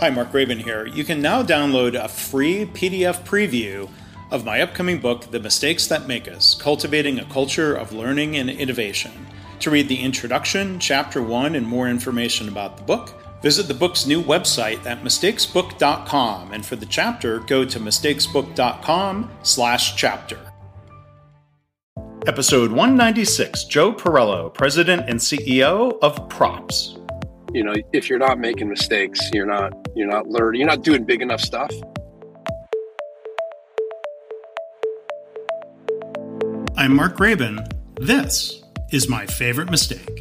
Hi, Mark Graban here. You can now download a free PDF preview of my upcoming book, The Mistakes That Make Us Cultivating a Culture of Learning and Innovation. To read the introduction, chapter 1, and more information about the book, visit the book's new website at mistakesbook.com. And for the chapter, go to mistakesbook.com slash chapter. Episode 196 Joe Perello, President and CEO of Props. You know, if you're not making mistakes, you're not you're not learning, you're not doing big enough stuff. I'm Mark Graban. This is my favorite mistake.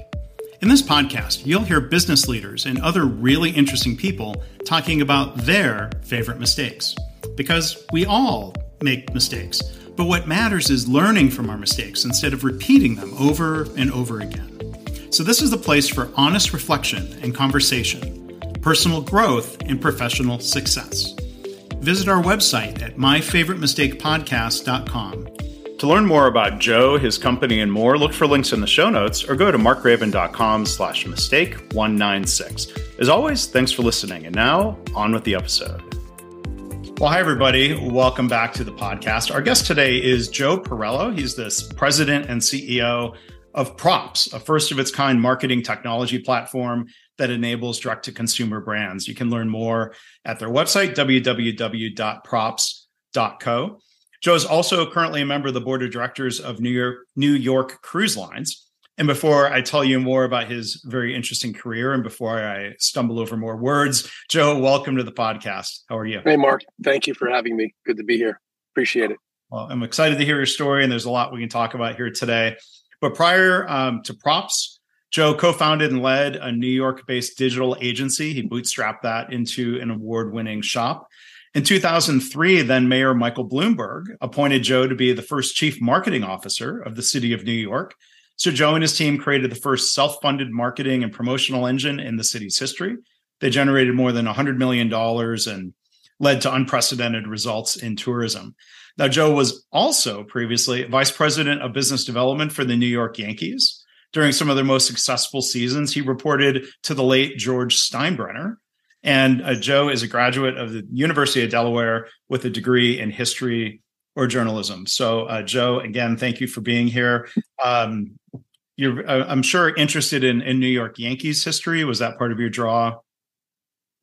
In this podcast, you'll hear business leaders and other really interesting people talking about their favorite mistakes. Because we all make mistakes, but what matters is learning from our mistakes instead of repeating them over and over again. So, this is the place for honest reflection and conversation, personal growth, and professional success. Visit our website at myfavoritemistakepodcast.com. To learn more about Joe, his company, and more, look for links in the show notes or go to markgraban.com slash mistake 196. As always, thanks for listening. And now, on with the episode. Well, hi, everybody. Welcome back to the podcast. Our guest today is Joe Perello. He's the president and CEO of Props, a first of its kind marketing technology platform that enables direct to consumer brands. You can learn more at their website, www.props.co. Joe is also currently a member of the board of directors of New York, New York Cruise Lines. And before I tell you more about his very interesting career and before I stumble over more words, Joe, welcome to the podcast. How are you? Hey, Mark. Thank you for having me. Good to be here. Appreciate it. Well, I'm excited to hear your story, and there's a lot we can talk about here today. But prior um, to Props, Joe co founded and led a New York based digital agency. He bootstrapped that into an award winning shop. In 2003, then Mayor Michael Bloomberg appointed Joe to be the first chief marketing officer of the city of New York. So Joe and his team created the first self funded marketing and promotional engine in the city's history. They generated more than $100 million and led to unprecedented results in tourism. Now, Joe was also previously vice president of business development for the New York Yankees. During some of their most successful seasons, he reported to the late George Steinbrenner. And uh, Joe is a graduate of the University of Delaware with a degree in history or journalism. So, uh, Joe, again, thank you for being here. Um, you're, uh, I'm sure, interested in, in New York Yankees history. Was that part of your draw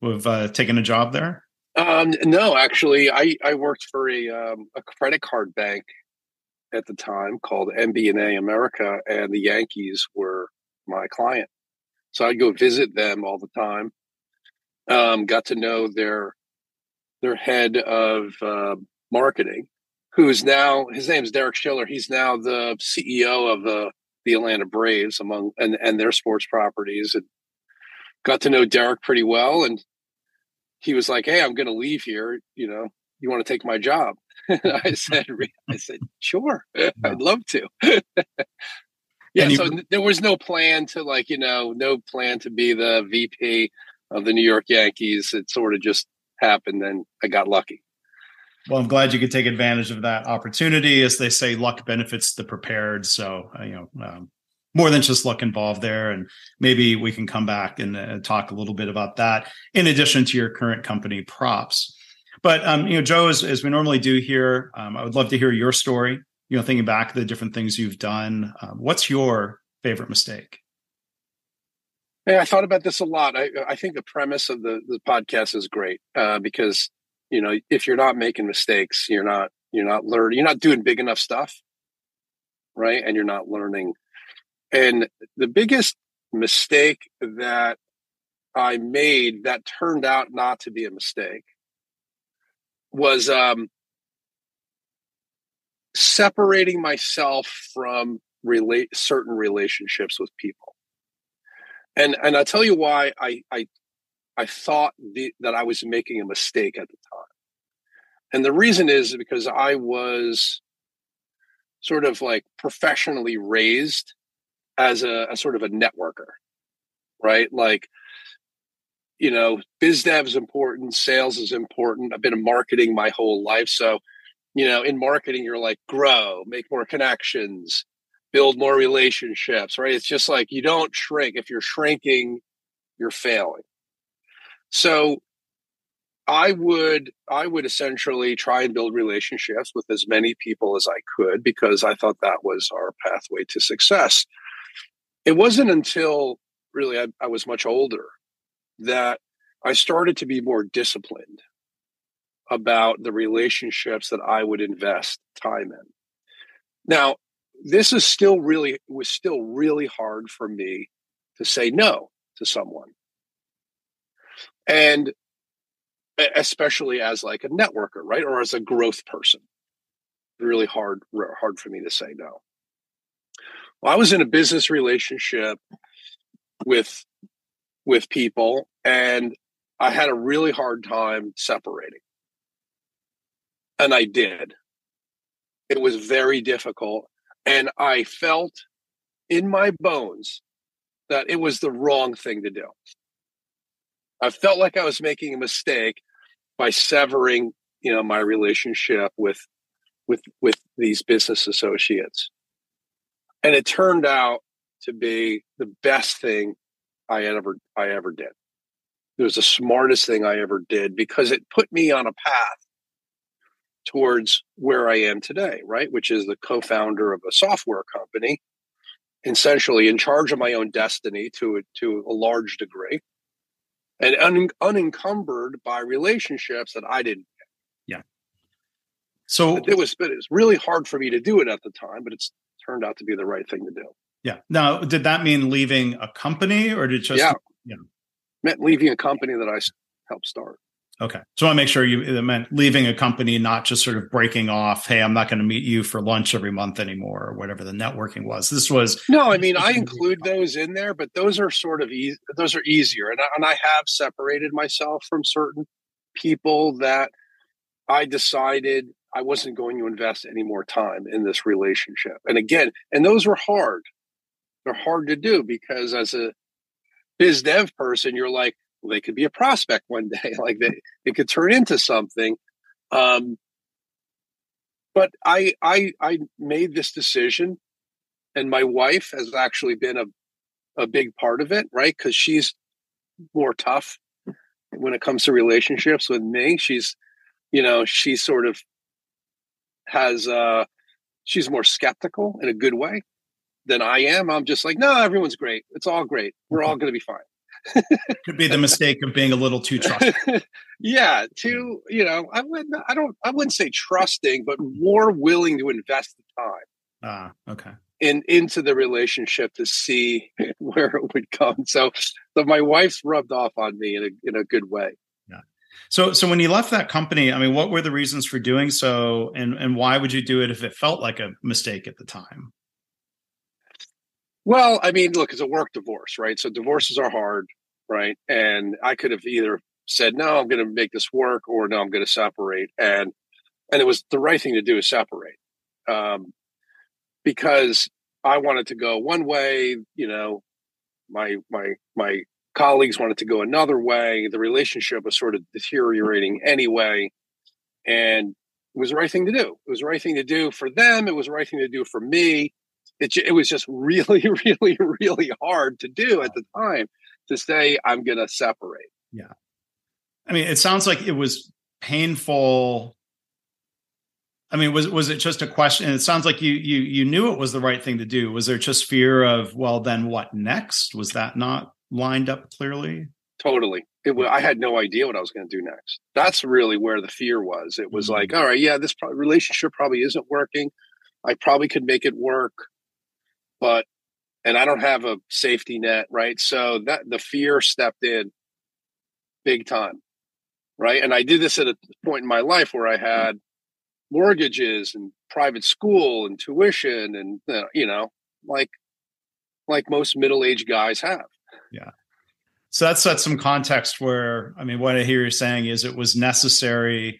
of uh, taking a job there? Um, no, actually, I, I worked for a um, a credit card bank at the time called MBNA America, and the Yankees were my client. So I'd go visit them all the time. Um, got to know their their head of uh, marketing, who's now his name's Derek Schiller. He's now the CEO of the the Atlanta Braves among and and their sports properties, and got to know Derek pretty well and he was like, "Hey, I'm going to leave here. You know, you want to take my job?" I said, "I said, sure, I'd love to." yeah, so there was no plan to like, you know, no plan to be the VP of the New York Yankees. It sort of just happened, and I got lucky. Well, I'm glad you could take advantage of that opportunity. As they say, luck benefits the prepared. So, uh, you know, um, more than just luck involved there. And maybe we can come back and uh, talk a little bit about that in addition to your current company props. But, um, you know, Joe, as, as we normally do here, um, I would love to hear your story, you know, thinking back the different things you've done. Um, what's your favorite mistake? Hey, I thought about this a lot. I, I think the premise of the, the podcast is great uh, because, you know, if you're not making mistakes, you're not, you're not learning, you're not doing big enough stuff. Right. And you're not learning and the biggest mistake that I made that turned out not to be a mistake was um, separating myself from relate certain relationships with people. And and I'll tell you why I I I thought the, that I was making a mistake at the time. And the reason is because I was sort of like professionally raised as a, a sort of a networker, right? Like, you know, biz dev is important, sales is important. I've been in marketing my whole life. So, you know, in marketing, you're like, grow, make more connections, build more relationships, right? It's just like you don't shrink. If you're shrinking, you're failing. So I would I would essentially try and build relationships with as many people as I could because I thought that was our pathway to success. It wasn't until really I, I was much older that I started to be more disciplined about the relationships that I would invest time in. Now, this is still really was still really hard for me to say no to someone. And especially as like a networker, right? Or as a growth person. Really hard hard for me to say no. Well, I was in a business relationship with with people and I had a really hard time separating. And I did. It was very difficult. And I felt in my bones that it was the wrong thing to do. I felt like I was making a mistake by severing, you know, my relationship with with with these business associates. And it turned out to be the best thing I ever I ever did. It was the smartest thing I ever did because it put me on a path towards where I am today, right? Which is the co-founder of a software company, essentially in charge of my own destiny to a, to a large degree, and un, unencumbered by relationships that I didn't. Have. Yeah. So it was, it was really hard for me to do it at the time, but it's turned out to be the right thing to do. Yeah. Now, did that mean leaving a company, or did just yeah, yeah. meant leaving a company that I helped start? Okay. So I want to make sure you it meant leaving a company, not just sort of breaking off. Hey, I'm not going to meet you for lunch every month anymore, or whatever the networking was. This was no. I mean, I include those in there, but those are sort of easy. Those are easier, and I, and I have separated myself from certain people that I decided I wasn't going to invest any more time in this relationship. And again, and those were hard. They're hard to do because as a biz dev person, you're like, well, they could be a prospect one day. like they, it could turn into something. Um, but I, I, I made this decision, and my wife has actually been a, a big part of it, right? Because she's more tough when it comes to relationships with me. She's, you know, she sort of has, uh, she's more skeptical in a good way than I am. I'm just like, no, everyone's great. It's all great. We're all going to be fine. Could be the mistake of being a little too trusting. yeah, too. You know, I wouldn't. I don't. I wouldn't say trusting, but more willing to invest the time. Ah, okay. In into the relationship to see where it would come. So, so my wife's rubbed off on me in a in a good way. So, so when you left that company, I mean, what were the reasons for doing so, and and why would you do it if it felt like a mistake at the time? Well, I mean, look, it's a work divorce, right? So divorces are hard, right? And I could have either said, no, I'm going to make this work or no, I'm going to separate. And, and it was the right thing to do is separate. Um, because I wanted to go one way, you know, my, my, my colleagues wanted to go another way. The relationship was sort of deteriorating anyway. And it was the right thing to do. It was the right thing to do for them. It was the right thing to do for me it, it was just really, really, really hard to do at the time to say, I'm going to separate. Yeah. I mean, it sounds like it was painful. I mean, was was it just a question? It sounds like you you you knew it was the right thing to do. Was there just fear of well, then what next? Was that not lined up clearly? Totally. It was, I had no idea what I was going to do next. That's really where the fear was. It was mm-hmm. like, all right, yeah, this pro- relationship probably isn't working. I probably could make it work but and I don't have a safety net, right? So that the fear stepped in big time, right? And I did this at a point in my life where I had mortgages and private school and tuition and uh, you know, like like most middle-aged guys have. Yeah. So that sets some context where I mean what I hear you saying is it was necessary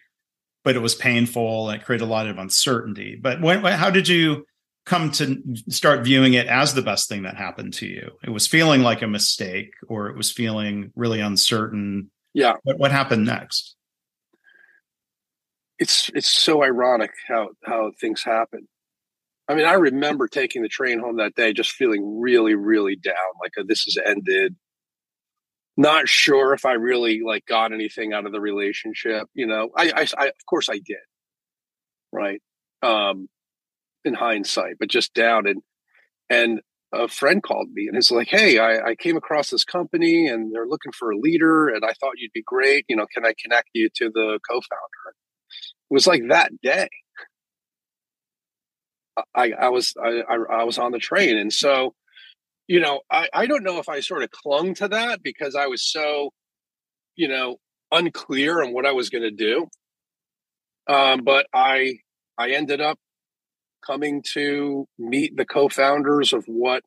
but it was painful and it created a lot of uncertainty. But when, how did you come to start viewing it as the best thing that happened to you? It was feeling like a mistake or it was feeling really uncertain. Yeah. What, what happened next? It's it's so ironic how how things happen. I mean, I remember taking the train home that day just feeling really, really down, like this has ended. not sure if I really like got anything out of the relationship. You know, I, I, I of course I did, right? Um, in hindsight, but just down and and a friend called me and is like, "Hey, I, I came across this company and they're looking for a leader, and I thought you'd be great. You know, can I connect you to the co-founder?" It was like that day. I, I was I, I was on the train, and so you know, I, I don't know if I sort of clung to that because I was so, you know, unclear on what I was going to do. Um, but I I ended up coming to meet the co-founders of what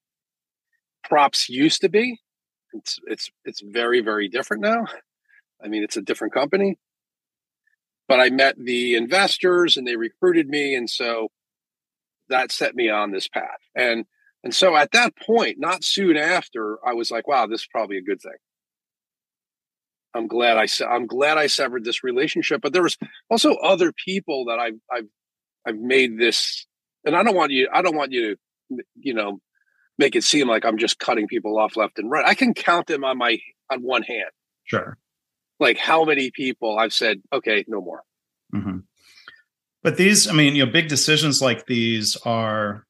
props used to be. It's it's it's very very different now. I mean, it's a different company. But I met the investors and they recruited me, and so that set me on this path. And and so at that point, not soon after, I was like, wow, this is probably a good thing. I'm glad I I'm glad I severed this relationship. But there was also other people that I've I've I've made this, and I don't want you I don't want you to you know make it seem like I'm just cutting people off left and right. I can count them on my on one hand. Sure. Like how many people I've said, okay, no more. Mm-hmm. But these, I mean, you know, big decisions like these are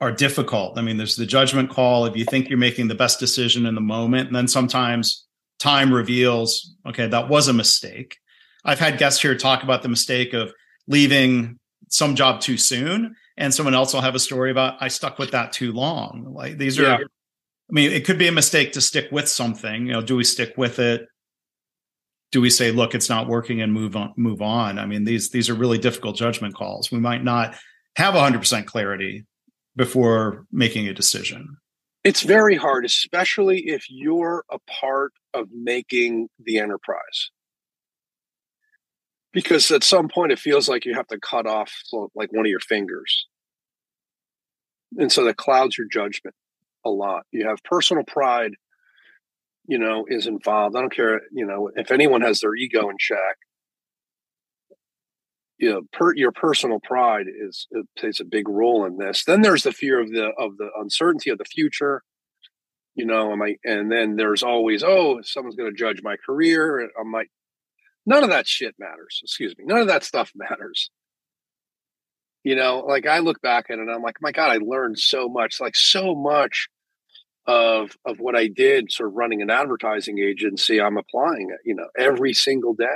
are difficult. I mean, there's the judgment call if you think you're making the best decision in the moment, and then sometimes time reveals, okay, that was a mistake. I've had guests here talk about the mistake of leaving some job too soon, and someone else will have a story about I stuck with that too long. Like these are, yeah. I mean, it could be a mistake to stick with something. You know, do we stick with it? Do we say, look, it's not working and move on? Move on. I mean, these these are really difficult judgment calls. We might not have 100% clarity before making a decision? It's very hard, especially if you're a part of making the enterprise. Because at some point it feels like you have to cut off like one of your fingers. And so that clouds your judgment a lot. You have personal pride, you know, is involved. I don't care, you know, if anyone has their ego in check, you know, per, your personal pride is it plays a big role in this. Then there's the fear of the of the uncertainty of the future. You know, am I? And then there's always, oh, someone's going to judge my career. I might. None of that shit matters. Excuse me. None of that stuff matters. You know, like I look back at it and I'm like, my God, I learned so much. Like so much of of what I did, sort of running an advertising agency, I'm applying it. You know, every single day.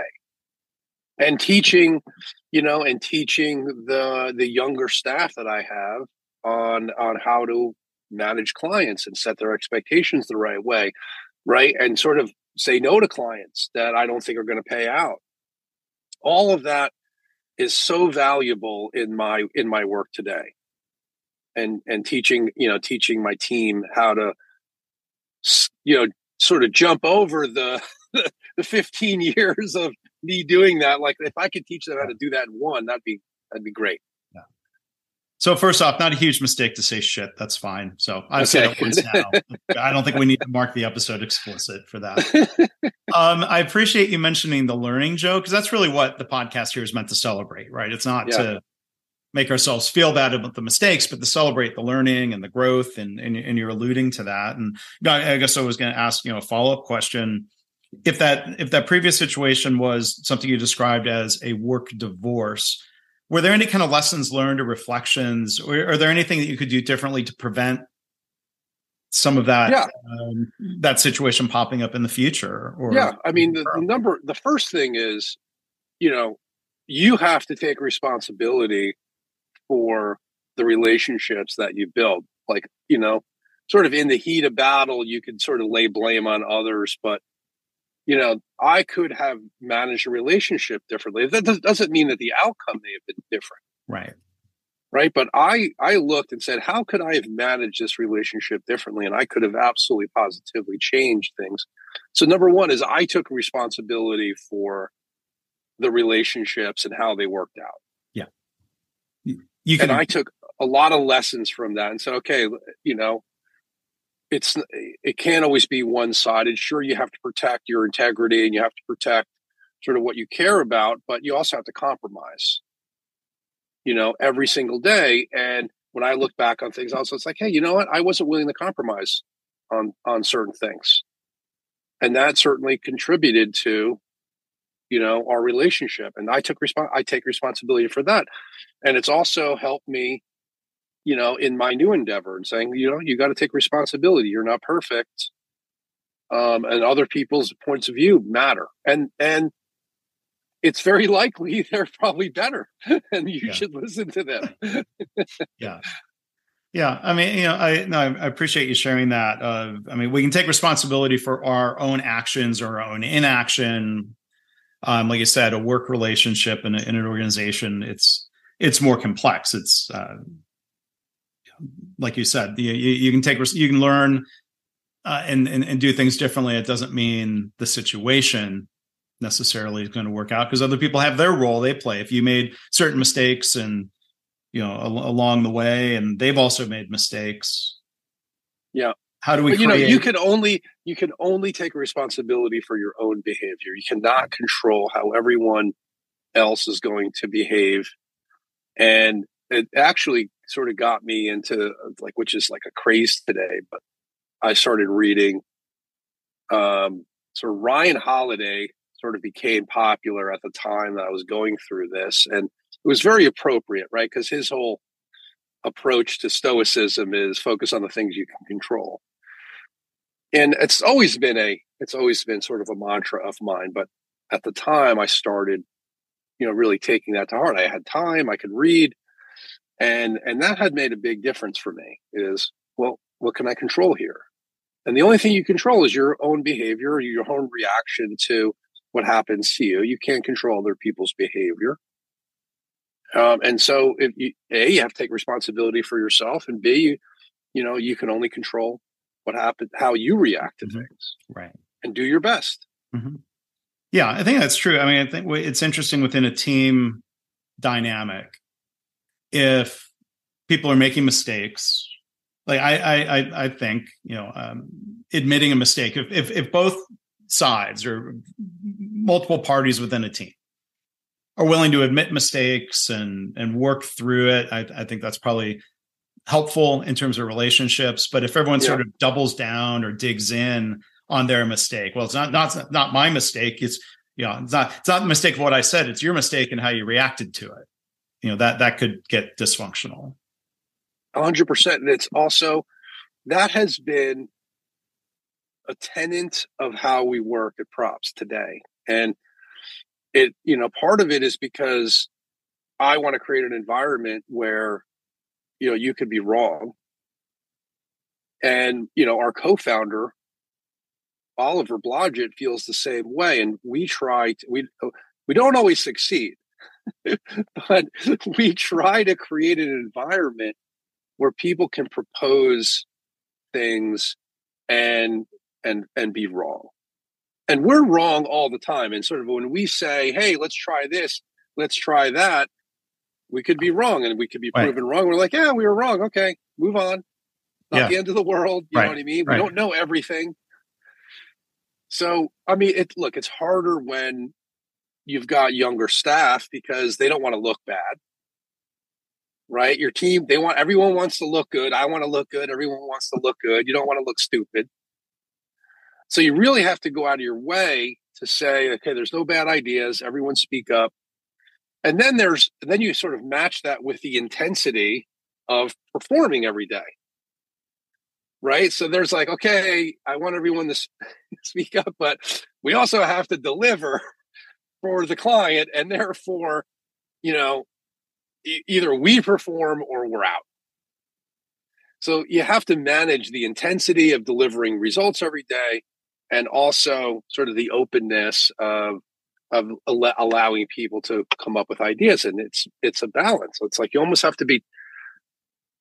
And teaching you know and teaching the the younger staff that i have on on how to manage clients and set their expectations the right way right? And sort of say no to clients that i don't think are going to pay out. All of that is so valuable in my in my work today and and teaching you know teaching my team how to you know sort of jump over the the 15 years of me doing that. Like if I could teach them how to do that in one, that'd be that'd be great. Yeah. So first off, not a huge mistake to say shit. That's fine. So I okay. said it once now. I don't think we need to mark the episode explicit for that. um, I appreciate you mentioning the learning Joe because that's really what the podcast here is meant to celebrate, right? It's not yeah. to make ourselves feel bad about the mistakes, but to celebrate the learning and the growth. And and, and you're alluding to that. And I guess I was going to ask you know a follow up question if that if that previous situation was something you described as a work divorce were there any kind of lessons learned or reflections or are there anything that you could do differently to prevent some of that yeah. um, that situation popping up in the future or yeah i mean the, the number the first thing is you know you have to take responsibility for the relationships that you build like you know sort of in the heat of battle you can sort of lay blame on others but you know, I could have managed a relationship differently. That doesn't mean that the outcome may have been different. Right. Right. But I, I looked and said, how could I have managed this relationship differently? And I could have absolutely positively changed things. So, number one is I took responsibility for the relationships and how they worked out. Yeah. You can, and I took a lot of lessons from that and said, okay, you know, it's it can't always be one sided. Sure, you have to protect your integrity and you have to protect sort of what you care about, but you also have to compromise. You know, every single day. And when I look back on things, also it's like, hey, you know what? I wasn't willing to compromise on on certain things. and that certainly contributed to you know our relationship and i took respons- i take responsibility for that and it's also helped me you know in my new endeavor and saying you know you got to take responsibility you're not perfect um, and other people's points of view matter and and it's very likely they're probably better and you yeah. should listen to them yeah yeah, I mean, you know, I no, I appreciate you sharing that. Uh, I mean, we can take responsibility for our own actions or our own inaction. Um, like I said, a work relationship in, a, in an organization, it's it's more complex. It's uh, like you said, you, you, can take you can learn uh, and, and and do things differently. It doesn't mean the situation necessarily is going to work out because other people have their role they play. If you made certain mistakes and you know al- along the way and they've also made mistakes yeah how do we but, you know you can only you can only take responsibility for your own behavior you cannot control how everyone else is going to behave and it actually sort of got me into like which is like a craze today but i started reading um so ryan holiday sort of became popular at the time that i was going through this and it was very appropriate, right? Because his whole approach to stoicism is focus on the things you can control. And it's always been a it's always been sort of a mantra of mine, but at the time I started, you know, really taking that to heart. I had time, I could read, and and that had made a big difference for me. Is well, what can I control here? And the only thing you control is your own behavior, your own reaction to what happens to you. You can't control other people's behavior. Um, and so, if you, a, you have to take responsibility for yourself, and b, you, you know, you can only control what happened, how you react to mm-hmm. things, right, and do your best. Mm-hmm. Yeah, I think that's true. I mean, I think it's interesting within a team dynamic if people are making mistakes. Like I, I, I think you know, um, admitting a mistake. If, if if both sides or multiple parties within a team are willing to admit mistakes and and work through it. I, I think that's probably helpful in terms of relationships. But if everyone yeah. sort of doubles down or digs in on their mistake, well, it's not not not my mistake. It's you know, it's not it's not the mistake of what I said. It's your mistake and how you reacted to it. You know that that could get dysfunctional. hundred percent, and it's also that has been a tenant of how we work at props today, and it you know part of it is because i want to create an environment where you know you could be wrong. And you know our co-founder oliver blodgett feels the same way and we try to, we we don't always succeed but we try to create an environment where people can propose things and and and be wrong. And we're wrong all the time and sort of when we say hey let's try this let's try that we could be wrong and we could be proven right. wrong. We're like yeah we were wrong. Okay move on. Not yeah. the end of the world. You right. know what i mean? We don't know everything. So i mean it look it's harder when you've got younger staff because they don't want to look bad. Right? Your team they want everyone wants to look good. I want to look good. Everyone wants to look good. You don't want to look stupid. So you really have to go out of your way to say, okay, there's no bad ideas. Everyone speak up. And then there's, then you sort of match that with the intensity of performing every day. Right. So there's like, okay, I want everyone to speak up, but we also have to deliver for the client. And therefore, you know, either we perform or we're out. So you have to manage the intensity of delivering results every day and also sort of the openness of of allowing people to come up with ideas and it's it's a balance it's like you almost have to be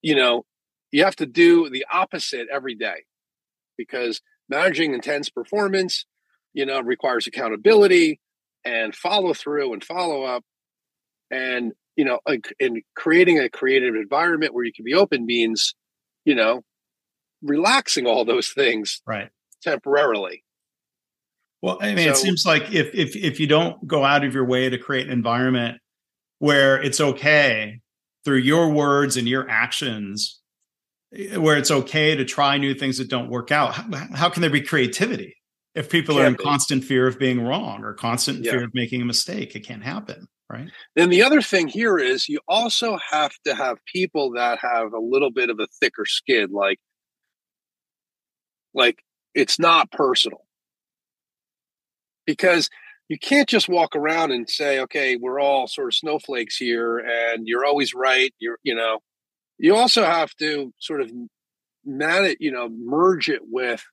you know you have to do the opposite every day because managing intense performance you know requires accountability and follow through and follow up and you know in creating a creative environment where you can be open means you know relaxing all those things right temporarily. Well, I mean, so, it seems like if if if you don't go out of your way to create an environment where it's okay through your words and your actions, eh, where it's okay to try new things that don't work out, how, how can there be creativity? if people are in be. constant fear of being wrong or constant yeah. fear of making a mistake it can't happen right then the other thing here is you also have to have people that have a little bit of a thicker skin like like it's not personal because you can't just walk around and say okay we're all sort of snowflakes here and you're always right you're you know. You also have to sort of manage you know merge it with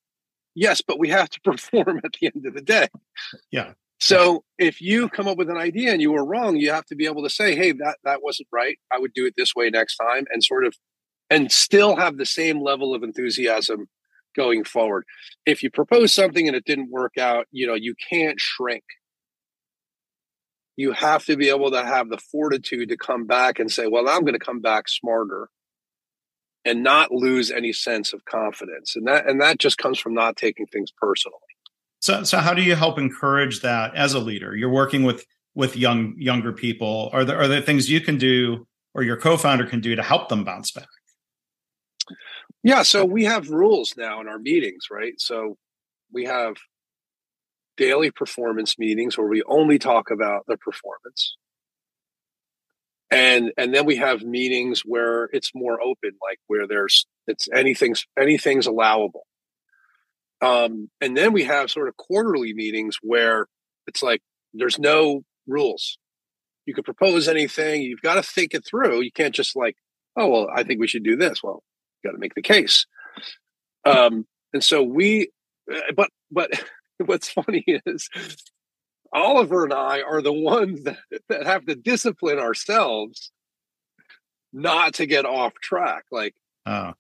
yes but we have to perform at the end of the day. Yeah. So if you come up with an idea and you were wrong you have to be able to say hey that that wasn't right. I would do it this way next time and sort of and still have the same level of enthusiasm going forward if you propose something and it didn't work out you know you can't shrink you have to be able to have the fortitude to come back and say, well, I'm going to come back smarter and not lose any sense of confidence. And that and that just comes from not taking things personally. So so how do you help encourage that as a leader? You're working with with young younger people. Are there are there things you can do or your co-founder can do to help them bounce back? Yeah, so we have rules now in our meetings, right? So we have daily performance meetings where we only talk about the performance. And and then we have meetings where it's more open like where there's it's anything's anything's allowable. Um and then we have sort of quarterly meetings where it's like there's no rules. You can propose anything you've got to think it through you can't just like oh well i think we should do this. Well got to make the case um and so we uh, but but what's funny is Oliver and I are the ones that, that have to discipline ourselves not to get off track. Like, oh.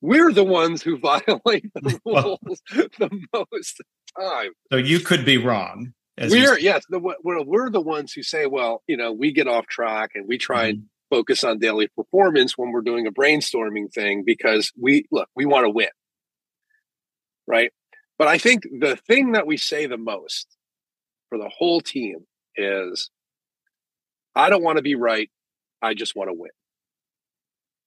we're the ones who violate the rules the most time. So you could be wrong. We're yes, the, we're, we're the ones who say, well, you know, we get off track and we try mm-hmm. and focus on daily performance when we're doing a brainstorming thing because we look, we want to win, right? But I think the thing that we say the most for the whole team is I don't want to be right. I just want to win.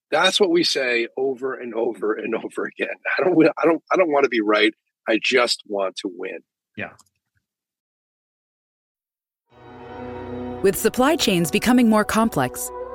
That's what we say over and over and over again. I don't I don't I don't want to be right. I just want to win. Yeah. With supply chains becoming more complex,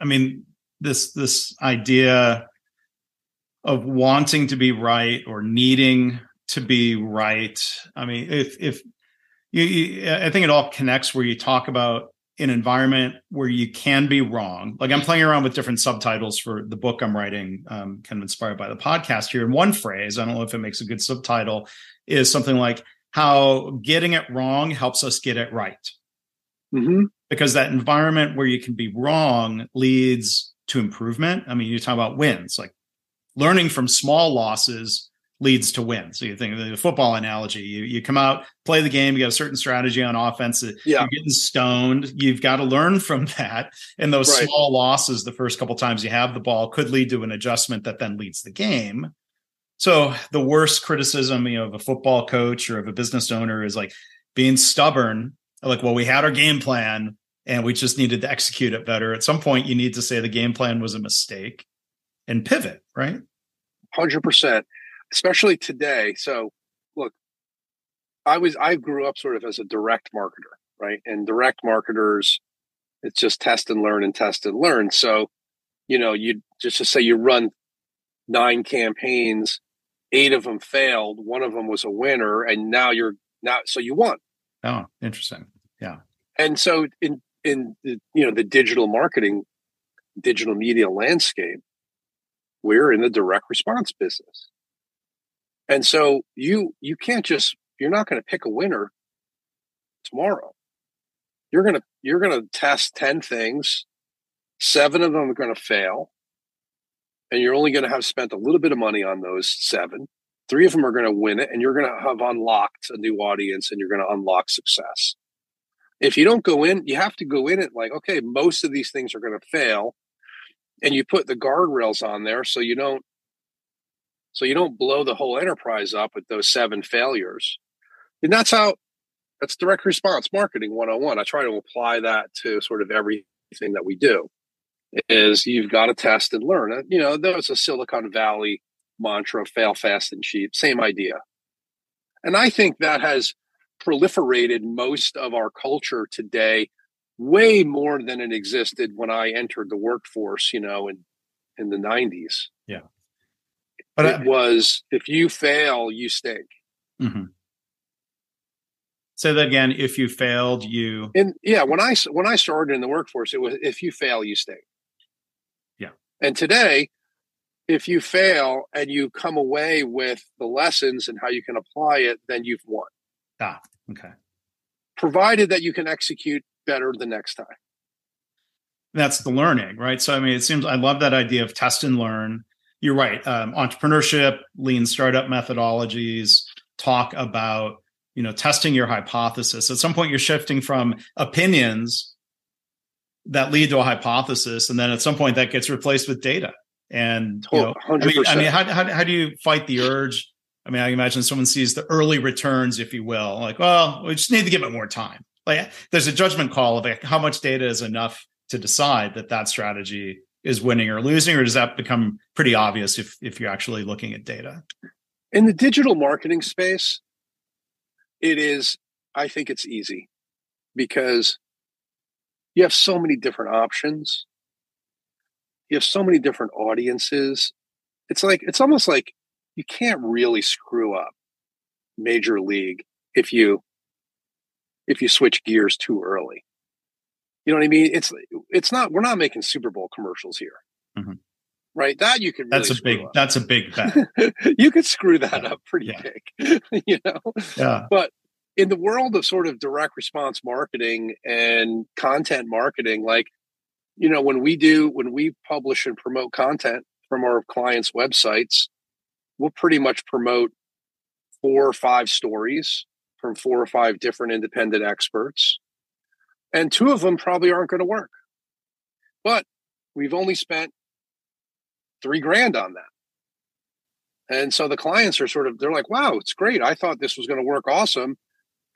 I mean, this this idea of wanting to be right or needing to be right. I mean, if if you, you, I think it all connects where you talk about an environment where you can be wrong. Like I'm playing around with different subtitles for the book I'm writing, um, kind of inspired by the podcast here. And one phrase, I don't know if it makes a good subtitle, is something like how getting it wrong helps us get it right. Mm-hmm. Because that environment where you can be wrong leads to improvement. I mean, you talk about wins, like learning from small losses leads to wins. So you think of the football analogy, you you come out, play the game, you got a certain strategy on offense, yeah. you're getting stoned. You've got to learn from that. And those right. small losses the first couple times you have the ball could lead to an adjustment that then leads the game. So the worst criticism, you know, of a football coach or of a business owner is like being stubborn. Like, well, we had our game plan and we just needed to execute it better. At some point, you need to say the game plan was a mistake and pivot, right? Hundred percent especially today. So, look, I was I grew up sort of as a direct marketer, right? And direct marketers, it's just test and learn and test and learn. So, you know, you just to say you run nine campaigns, eight of them failed, one of them was a winner, and now you're now so you won. Oh, interesting. Yeah. And so in in the, you know the digital marketing, digital media landscape, we're in the direct response business. And so you you can't just you're not going to pick a winner tomorrow. You're going to you're going to test 10 things. 7 of them are going to fail. And you're only going to have spent a little bit of money on those 7 Three of them are going to win it, and you're going to have unlocked a new audience and you're going to unlock success. If you don't go in, you have to go in it like, okay, most of these things are going to fail. And you put the guardrails on there so you don't so you don't blow the whole enterprise up with those seven failures. And that's how that's direct response marketing 101. I try to apply that to sort of everything that we do. Is you've got to test and learn. You know, there's a Silicon Valley mantra fail fast and cheap same idea. And i think that has proliferated most of our culture today way more than it existed when i entered the workforce you know in in the 90s yeah. But it I, was if you fail you stink. Mm-hmm. say that again if you failed you and yeah when i when i started in the workforce it was if you fail you stink. Yeah. And today if you fail and you come away with the lessons and how you can apply it, then you've won. Ah, okay. Provided that you can execute better the next time. That's the learning, right? So, I mean, it seems I love that idea of test and learn. You're right. Um, entrepreneurship, lean startup methodologies talk about you know testing your hypothesis. At some point, you're shifting from opinions that lead to a hypothesis, and then at some point that gets replaced with data and you oh, know, I mean, I mean, how, how, how do you fight the urge? I mean, I imagine someone sees the early returns, if you will, like, well, we just need to give it more time. Like, there's a judgment call of like, how much data is enough to decide that that strategy is winning or losing, or does that become pretty obvious if if you're actually looking at data? In the digital marketing space, it is. I think it's easy because you have so many different options you have so many different audiences. It's like it's almost like you can't really screw up major league if you if you switch gears too early. You know what I mean? It's it's not we're not making Super Bowl commercials here. Mm-hmm. Right? That you could really That's a big up. that's a big bet. you could screw that yeah. up pretty yeah. big. you know? Yeah. But in the world of sort of direct response marketing and content marketing, like you know when we do when we publish and promote content from our clients websites we'll pretty much promote four or five stories from four or five different independent experts. And two of them probably aren't going to work. But we've only spent three grand on that. And so the clients are sort of they're like wow it's great. I thought this was going to work awesome.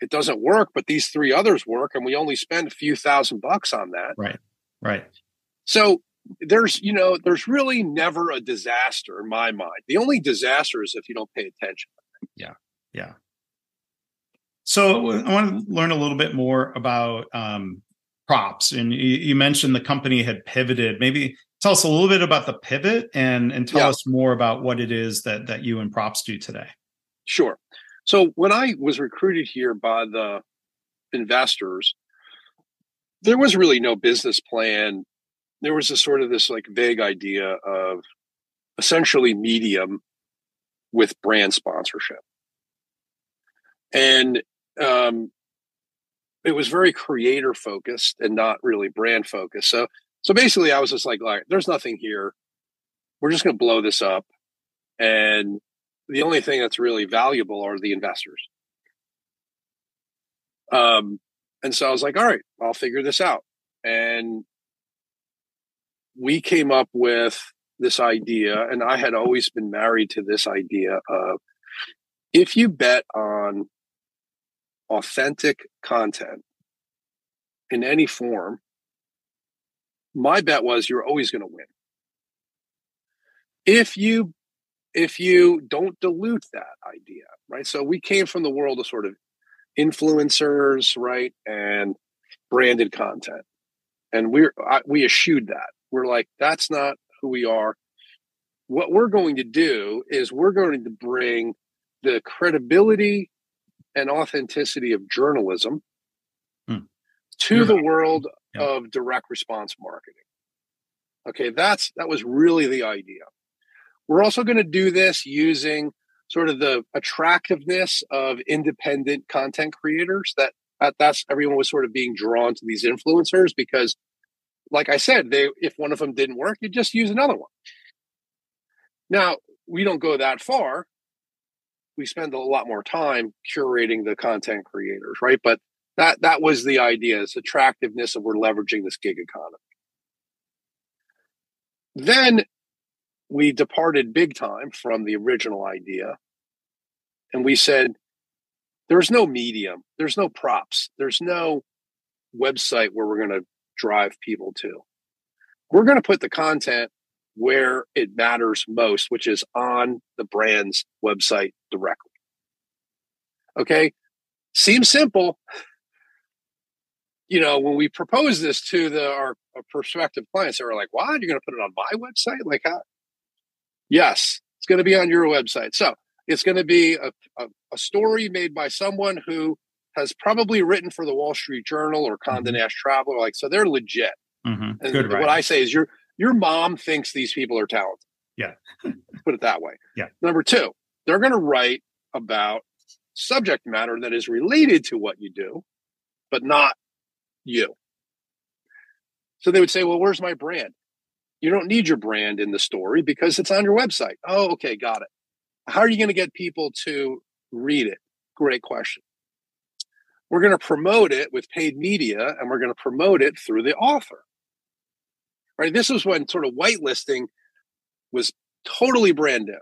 It doesn't work but these three others work and we only spend a few thousand bucks on that. Right Right. So there's, you know, there's really never a disaster in my mind. The only disaster is if you don't pay attention. Yeah. Yeah. So I want to learn a little bit more about um, props. And you, you, mentioned the company had pivoted. Maybe tell us a little bit about the pivot and and tell yeah. us more about what it is that that you and props do today. Sure. So when I was recruited here by the investors, there was really no business plan. There was a sort of this like vague idea of essentially medium with brand sponsorship. And um, it was very creator focused and not really brand focused. So, so basically, I was just like, like, there's nothing here. We're just going to blow this up, and the only thing that's really valuable are the investors. Um, and so I was like, all right, I'll figure this out. And we came up with this idea, and I had always been married to this idea of if you bet on authentic content in any form, my bet was you're always going to win. If you if you don't dilute that idea, right? So we came from the world of sort of influencers, right, and branded content. And we're I, we eschewed that. We're like, that's not who we are. What we're going to do is we're going to bring the credibility and authenticity of journalism hmm. to You're the world yeah. of direct response marketing. Okay, that's that was really the idea. We're also going to do this using sort of the attractiveness of independent content creators that, that that's everyone was sort of being drawn to these influencers because like I said, they if one of them didn't work, you just use another one. Now, we don't go that far. we spend a lot more time curating the content creators, right? But that that was the idea: is attractiveness of we're leveraging this gig economy. Then we departed big time from the original idea, and we said, "There's no medium, there's no props, there's no website where we're going to drive people to. We're going to put the content where it matters most, which is on the brand's website directly. Okay. Seems simple. You know, when we proposed this to the our, our prospective clients, they were like, "What? You're going to put it on my website? Like, how?" Yes, it's going to be on your website. So it's going to be a, a, a story made by someone who has probably written for the Wall Street Journal or Condé mm-hmm. Nast Traveler. Like, so they're legit. Mm-hmm. And Good, what I say is, your your mom thinks these people are talented. Yeah, put it that way. Yeah. Number two, they're going to write about subject matter that is related to what you do, but not you. So they would say, "Well, where's my brand?" You don't need your brand in the story because it's on your website. Oh, okay, got it. How are you going to get people to read it? Great question. We're going to promote it with paid media and we're going to promote it through the author. Right? This was when sort of whitelisting was totally brand new.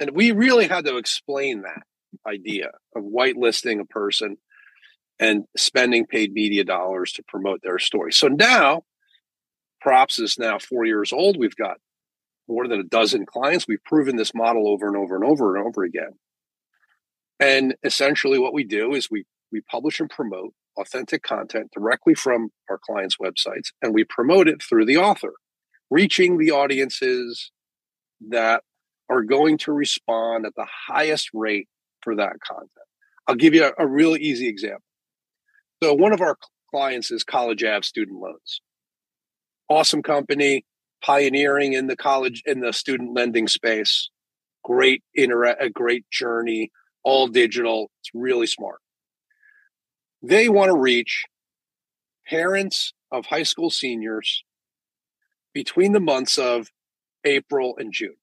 And we really had to explain that idea of whitelisting a person and spending paid media dollars to promote their story. So now, Props is now four years old. We've got more than a dozen clients. We've proven this model over and over and over and over again. And essentially, what we do is we we publish and promote authentic content directly from our clients' websites, and we promote it through the author, reaching the audiences that are going to respond at the highest rate for that content. I'll give you a, a really easy example. So, one of our clients is College Ave Student Loans. Awesome company, pioneering in the college in the student lending space. Great inter a great journey, all digital. It's really smart. They want to reach parents of high school seniors between the months of April and June,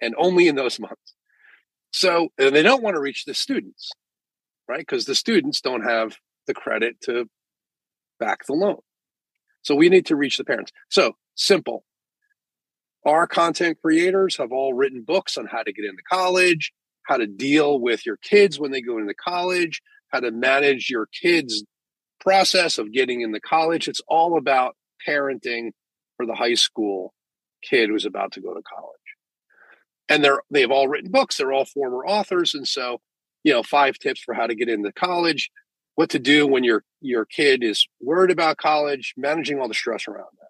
and only in those months. So they don't want to reach the students, right? Because the students don't have the credit to back the loan. So we need to reach the parents. So simple. Our content creators have all written books on how to get into college, how to deal with your kids when they go into college, how to manage your kids' process of getting into college. It's all about parenting for the high school kid who's about to go to college. And they're they've all written books. They're all former authors, and so you know five tips for how to get into college, what to do when your your kid is worried about college, managing all the stress around that.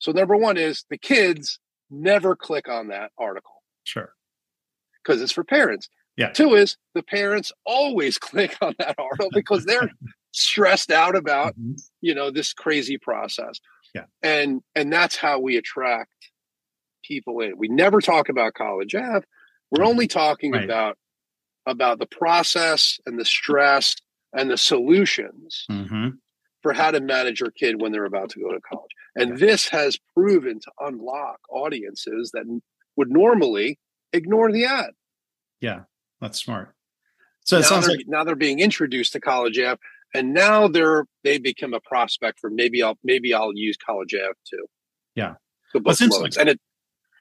So number one is the kids never click on that article. Sure. Because it's for parents. Yeah. Two is the parents always click on that article because they're stressed out about, mm-hmm. you know, this crazy process. Yeah. And and that's how we attract people in. We never talk about college Ave. We're mm-hmm. only talking right. about about the process and the stress and the solutions mm-hmm. for how to manage your kid when they're about to go to college. And this has proven to unlock audiences that would normally ignore the ad. Yeah. That's smart. So it now sounds like now they're being introduced to College Ave, and now they're they become a prospect for maybe I'll maybe I'll use College Ave too. Yeah, well, loans. and it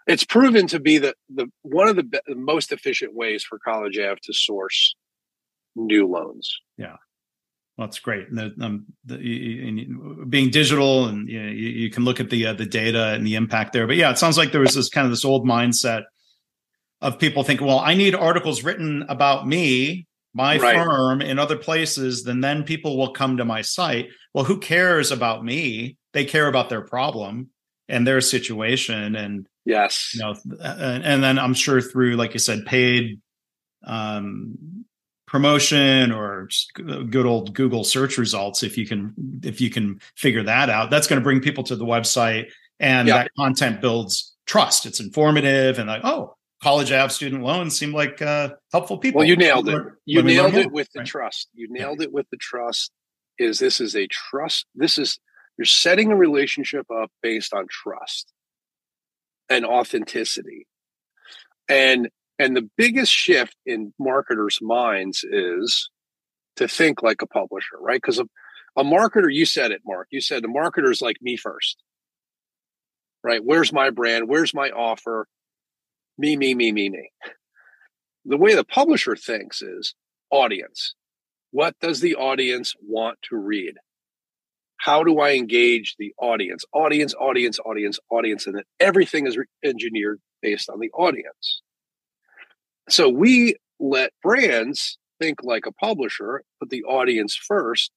it's proven to be the the one of the, be- the most efficient ways for College Ave to source new loans. Yeah. Well, that's great. And the, um, the, you, being digital, and you, know, you, you, can look at the uh, the data and the impact there. But yeah, it sounds like there was this kind of this old mindset of people thinking, well, I need articles written about me, my right. firm in other places, then then people will come to my site. Well, who cares about me? They care about their problem and their situation. And yes, you know, and, and then I'm sure through, like you said, paid um, promotion or good old Google search results, if you can if you can figure that out, that's going to bring people to the website and that content builds trust. It's informative and like, oh, college Ave student loans seem like uh, helpful people. Well, you nailed it. You nailed it with the trust. You nailed yeah. it with the trust. Is this is a trust? This is you're setting a relationship up based on trust and authenticity, and And the biggest shift in marketers' minds is to think like a publisher, right? Because a, a marketer, you said it, Mark. You said the marketer's like me first, right? Where's my brand? Where's my offer? Me, me, me, me, me. The way the publisher thinks is audience. What does the audience want to read? How do I engage the audience? Audience, audience, audience, audience, and then everything is re- engineered based on the audience. So we let brands think like a publisher, put the audience first,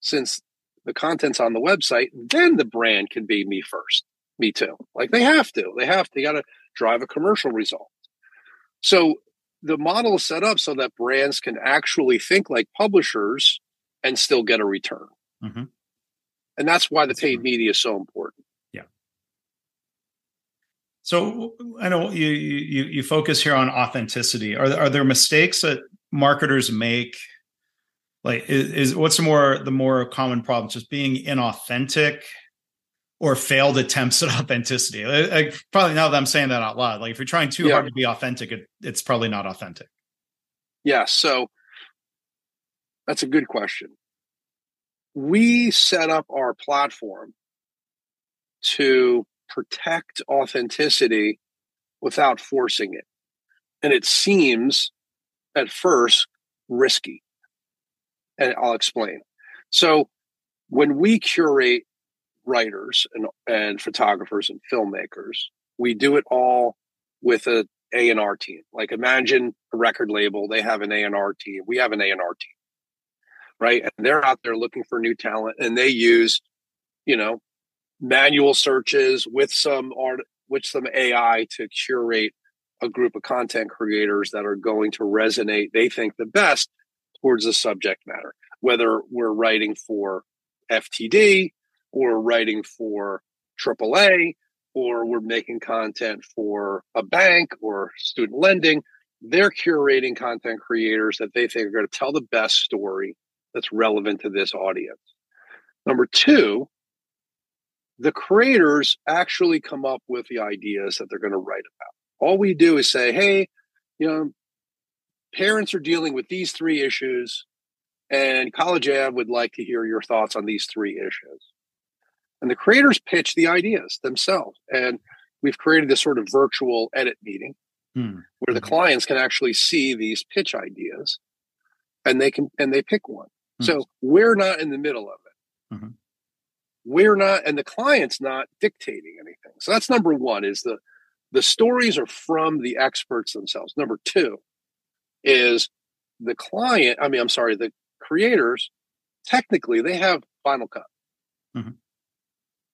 since the content's on the website, then the brand can be me first, me too. Like they have to, they have to, got to drive a commercial result. So the model is set up so that brands can actually think like publishers and still get a return. Mm-hmm. And that's why the paid media is so important. So I know you you you focus here on authenticity. Are are there mistakes that marketers make? Like is, is what's the more the more common problem? Just being inauthentic or failed attempts at authenticity. Like, probably now that I'm saying that out loud, like if you're trying too yeah. hard to be authentic, it, it's probably not authentic. Yeah. So that's a good question. We set up our platform to protect authenticity without forcing it. And it seems at first risky. And I'll explain. So when we curate writers and, and photographers and filmmakers, we do it all with a A&R team. Like imagine a record label, they have an A&R team. We have an A&R team. Right? And they're out there looking for new talent and they use, you know, manual searches with some art with some AI to curate a group of content creators that are going to resonate they think the best towards the subject matter. Whether we're writing for FTD or writing for AAA or we're making content for a bank or student lending they're curating content creators that they think are going to tell the best story that's relevant to this audience. Number 2 the creators actually come up with the ideas that they're going to write about. All we do is say, hey, you know, parents are dealing with these three issues, and College Ave would like to hear your thoughts on these three issues. And the creators pitch the ideas themselves. And we've created this sort of virtual edit meeting hmm. where the clients can actually see these pitch ideas and they can and they pick one. Hmm. So we're not in the middle of it. Mm-hmm we're not and the client's not dictating anything. So that's number one is the the stories are from the experts themselves. Number two is the client i mean i'm sorry the creators technically they have final cut. Mm-hmm.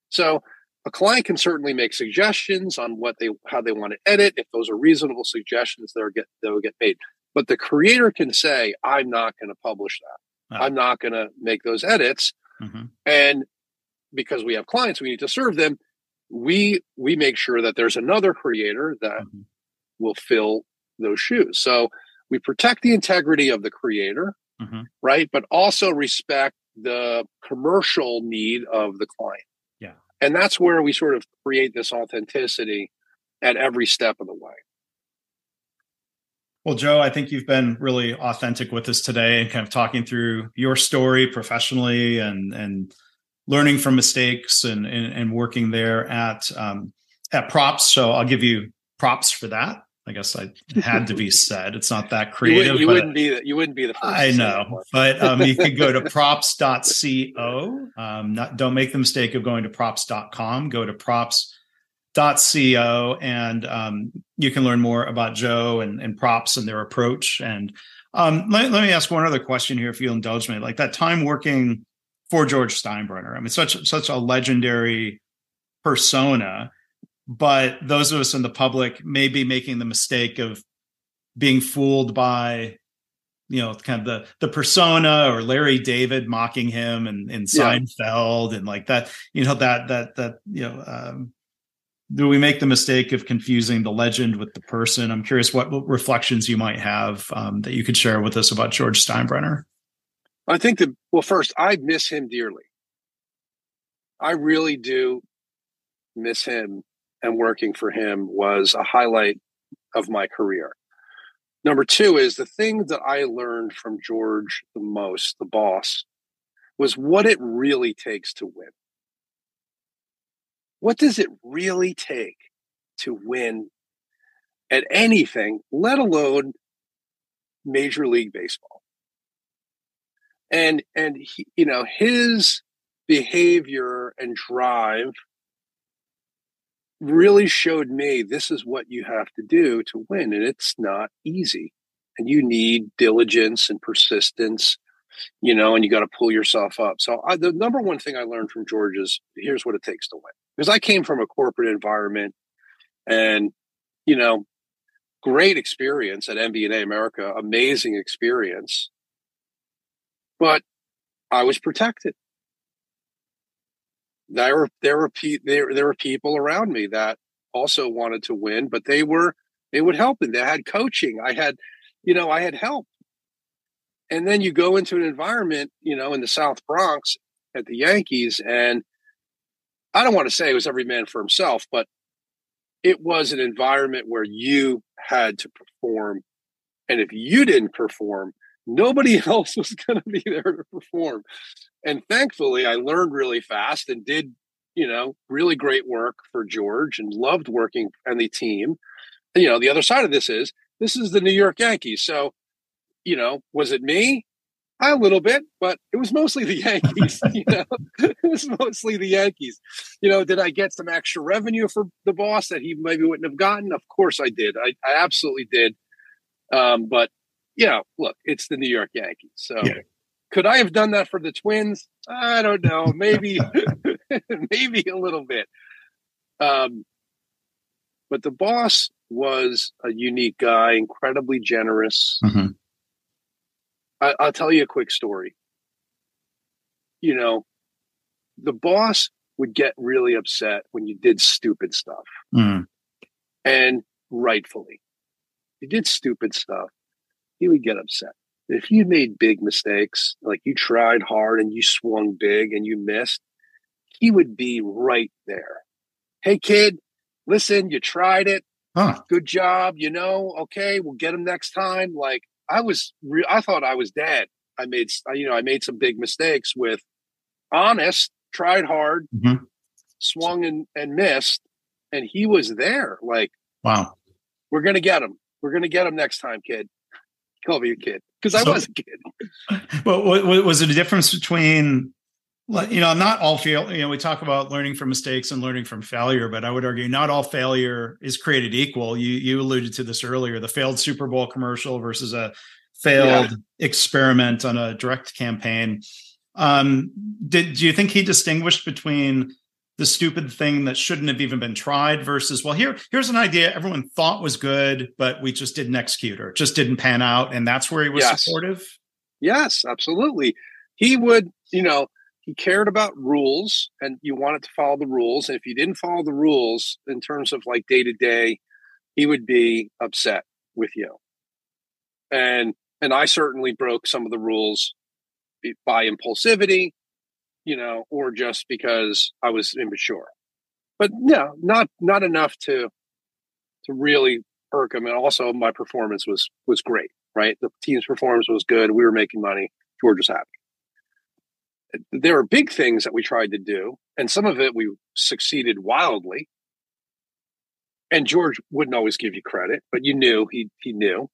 so a client can certainly make suggestions on what they how they want to edit. If those are reasonable suggestions they'll get they'll get made but the creator can say i'm not going to publish that. Oh. i'm not going to make those edits. Mm-hmm. and because we have clients we need to serve them we we make sure that there's another creator that mm-hmm. will fill those shoes. So we protect the integrity of the creator mm-hmm. right? But also respect the commercial need of the client. Yeah. And that's where we sort of create this authenticity at every step of the way. Well, Joe, I think you've been really authentic with us today and kind of talking through your story professionally and and learning from mistakes and, and, and working there at um, at props. So I'll give you props for that. I guess I had to be said. It's not that creative. You, would, not be the, you wouldn't be the first. I know, but um, you could go to props.co. Um, not, don't make the mistake of going to props.com. Go to props.co and um, you can learn more about Joe and, and props and their approach. And um, let, let me ask one other question here, if you'll indulge me. Like that time working for George Steinbrenner. I mean, such such a legendary persona, but those of us in the public may be making the mistake of being fooled by you know kind of the the persona or Larry David mocking him and in Seinfeld yeah. and like that you know that that that you know um, do we make the mistake of confusing the legend with the person i'm curious what, what reflections you might have um, that you could share with us about george steinbrenner I think that, well, first, I miss him dearly. I really do miss him, and working for him was a highlight of my career. Number two is the thing that I learned from George the most, the boss, was what it really takes to win. What does it really take to win at anything, let alone Major League Baseball? And and he, you know his behavior and drive really showed me this is what you have to do to win and it's not easy and you need diligence and persistence you know and you got to pull yourself up so I, the number one thing i learned from george is here's what it takes to win because i came from a corporate environment and you know great experience at MBNA America, amazing experience. But I was protected there were there were pe- there there were people around me that also wanted to win, but they were they would help and they had coaching. I had, you know, I had help. And then you go into an environment, you know, in the South Bronx at the Yankees, and I don't want to say it was every man for himself, but it was an environment where you had to perform. And if you didn't perform, nobody else was going to be there to perform. And thankfully, I learned really fast and did, you know, really great work for George and loved working and the team. And, you know, the other side of this is this is the New York Yankees. So, you know, was it me? A little bit, but it was mostly the Yankees. you know, it was mostly the Yankees. You know, did I get some extra revenue for the boss that he maybe wouldn't have gotten? Of course I did. I, I absolutely did. Um, but you know, look, it's the New York Yankees. So yeah. could I have done that for the Twins? I don't know. Maybe, maybe a little bit. Um, but the boss was a unique guy, incredibly generous. Mm-hmm. I, I'll tell you a quick story. You know, the boss would get really upset when you did stupid stuff. Mm. And rightfully, you did stupid stuff he would get upset. If you made big mistakes, like you tried hard and you swung big and you missed, he would be right there. Hey, kid, listen, you tried it. Huh. Good job. You know, okay, we'll get him next time. Like I was, re- I thought I was dead. I made, you know, I made some big mistakes with honest, tried hard, mm-hmm. swung and, and missed. And he was there. Like, wow, we're going to get him. We're going to get him next time, kid call me a kid because I so, was a kid. But was it a difference between, you know, not all fail? You know, we talk about learning from mistakes and learning from failure, but I would argue not all failure is created equal. You you alluded to this earlier: the failed Super Bowl commercial versus a failed yeah. experiment on a direct campaign. Um, did do you think he distinguished between the stupid thing that shouldn't have even been tried versus well here here's an idea everyone thought was good but we just didn't execute or just didn't pan out. And that's where he was yes. supportive. Yes absolutely. He would you know he cared about rules and you wanted to follow the rules. And if you didn't follow the rules in terms of like day to day he would be upset with you. And and i certainly broke some of the rules by impulsivity you know, or just because I was immature. But no, not not enough to to really irk him. And also, my performance was was great. Right, the team's performance was good. We were making money. George was happy. There are big things that we tried to do, and some of it we succeeded wildly. And George wouldn't always give you credit, but you knew he he knew.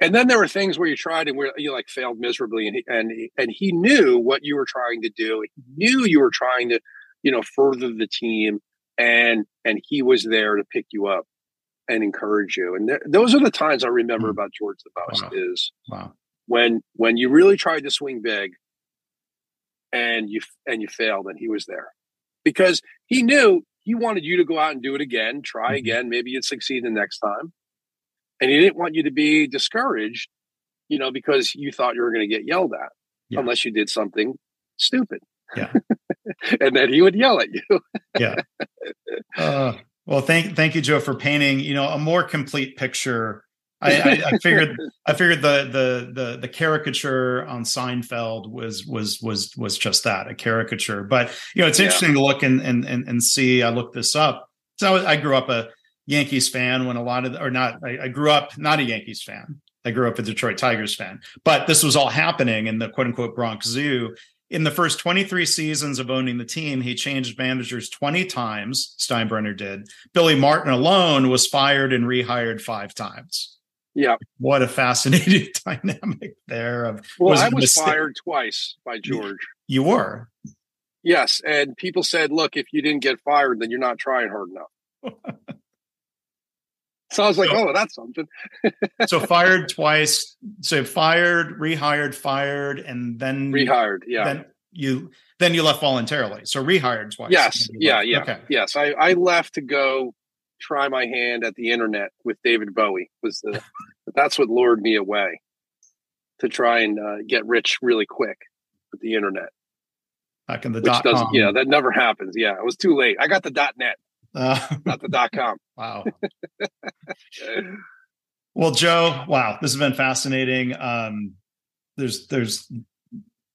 And then there were things where you tried and where you like failed miserably, and he, and he, and he knew what you were trying to do. He knew you were trying to, you know, further the team, and and he was there to pick you up and encourage you. And th- those are the times I remember mm. about George the most wow. is wow. when when you really tried to swing big, and you and you failed, and he was there because he knew he wanted you to go out and do it again, try mm-hmm. again, maybe you'd succeed the next time and he didn't want you to be discouraged, you know, because you thought you were going to get yelled at yeah. unless you did something stupid. Yeah. and then he would yell at you. yeah. Uh, well, thank thank you, Joe, for painting, you know, a more complete picture. I, I, I figured I figured the the the the caricature on Seinfeld was was was was just that, a caricature. But you know, it's interesting yeah. to look and and and, and see. I looked this up. So I, I grew up a Yankees fan when a lot of, or not, I, I grew up not a Yankees fan. I grew up a Detroit Tigers fan, but this was all happening in the quote unquote Bronx Zoo. In the first 23 seasons of owning the team, he changed managers 20 times. Steinbrenner did. Billy Martin alone was fired and rehired five times. Yeah. What a fascinating dynamic there of Well, was I was fired twice by George. You were. Yes, and people said, "Look, if you didn't get fired, then you're not trying hard enough." so I was like, "Oh, that's something." so fired twice. So fired, rehired, fired, and then rehired. Yeah. Then you then you left voluntarily. So rehired twice. Yes. Yeah. Left. Yeah. Okay. Yes. I I left to go try my hand at the internet with David Bowie. Was the that's what lured me away to try and uh, get rich really quick with the internet. Back in the dot com. Yeah, that never happens. Yeah, it was too late. I got the dot net, uh, not the dot com. Wow. well, Joe, wow, this has been fascinating. Um, there's there's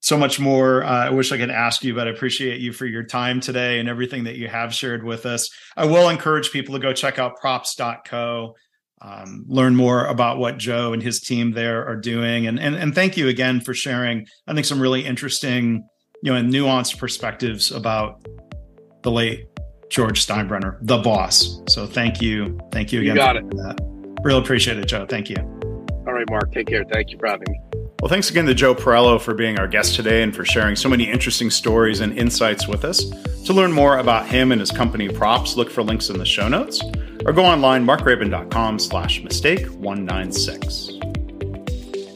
so much more uh, I wish I could ask you, but I appreciate you for your time today and everything that you have shared with us. I will encourage people to go check out props.co, um, learn more about what Joe and his team there are doing. And, and, and thank you again for sharing, I think, some really interesting, you know, and nuanced perspectives about the late George Steinbrenner, the boss. So thank you. Thank you again. You got it. That. Real appreciate it, Joe. Thank you. All right, Mark. Take care. Thank you for having me. Well, thanks again to Joe Perello for being our guest today and for sharing so many interesting stories and insights with us. To learn more about him and his company Props, look for links in the show notes or go online, markgraban.com slash mistake 196.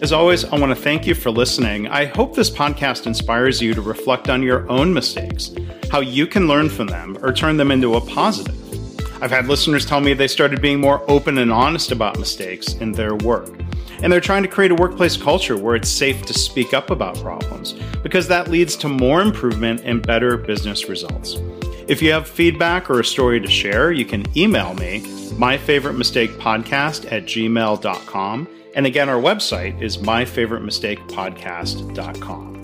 As always, I want to thank you for listening. I hope this podcast inspires you to reflect on your own mistakes, how you can learn from them or turn them into a positive. I've had listeners tell me they started being more open and honest about mistakes in their work. And they're trying to create a workplace culture where it's safe to speak up about problems because that leads to more improvement and better business results. If you have feedback or a story to share, you can email me, myfavoritemistakepodcast at gmail.com. And again, our website is myfavoritemistakepodcast.com.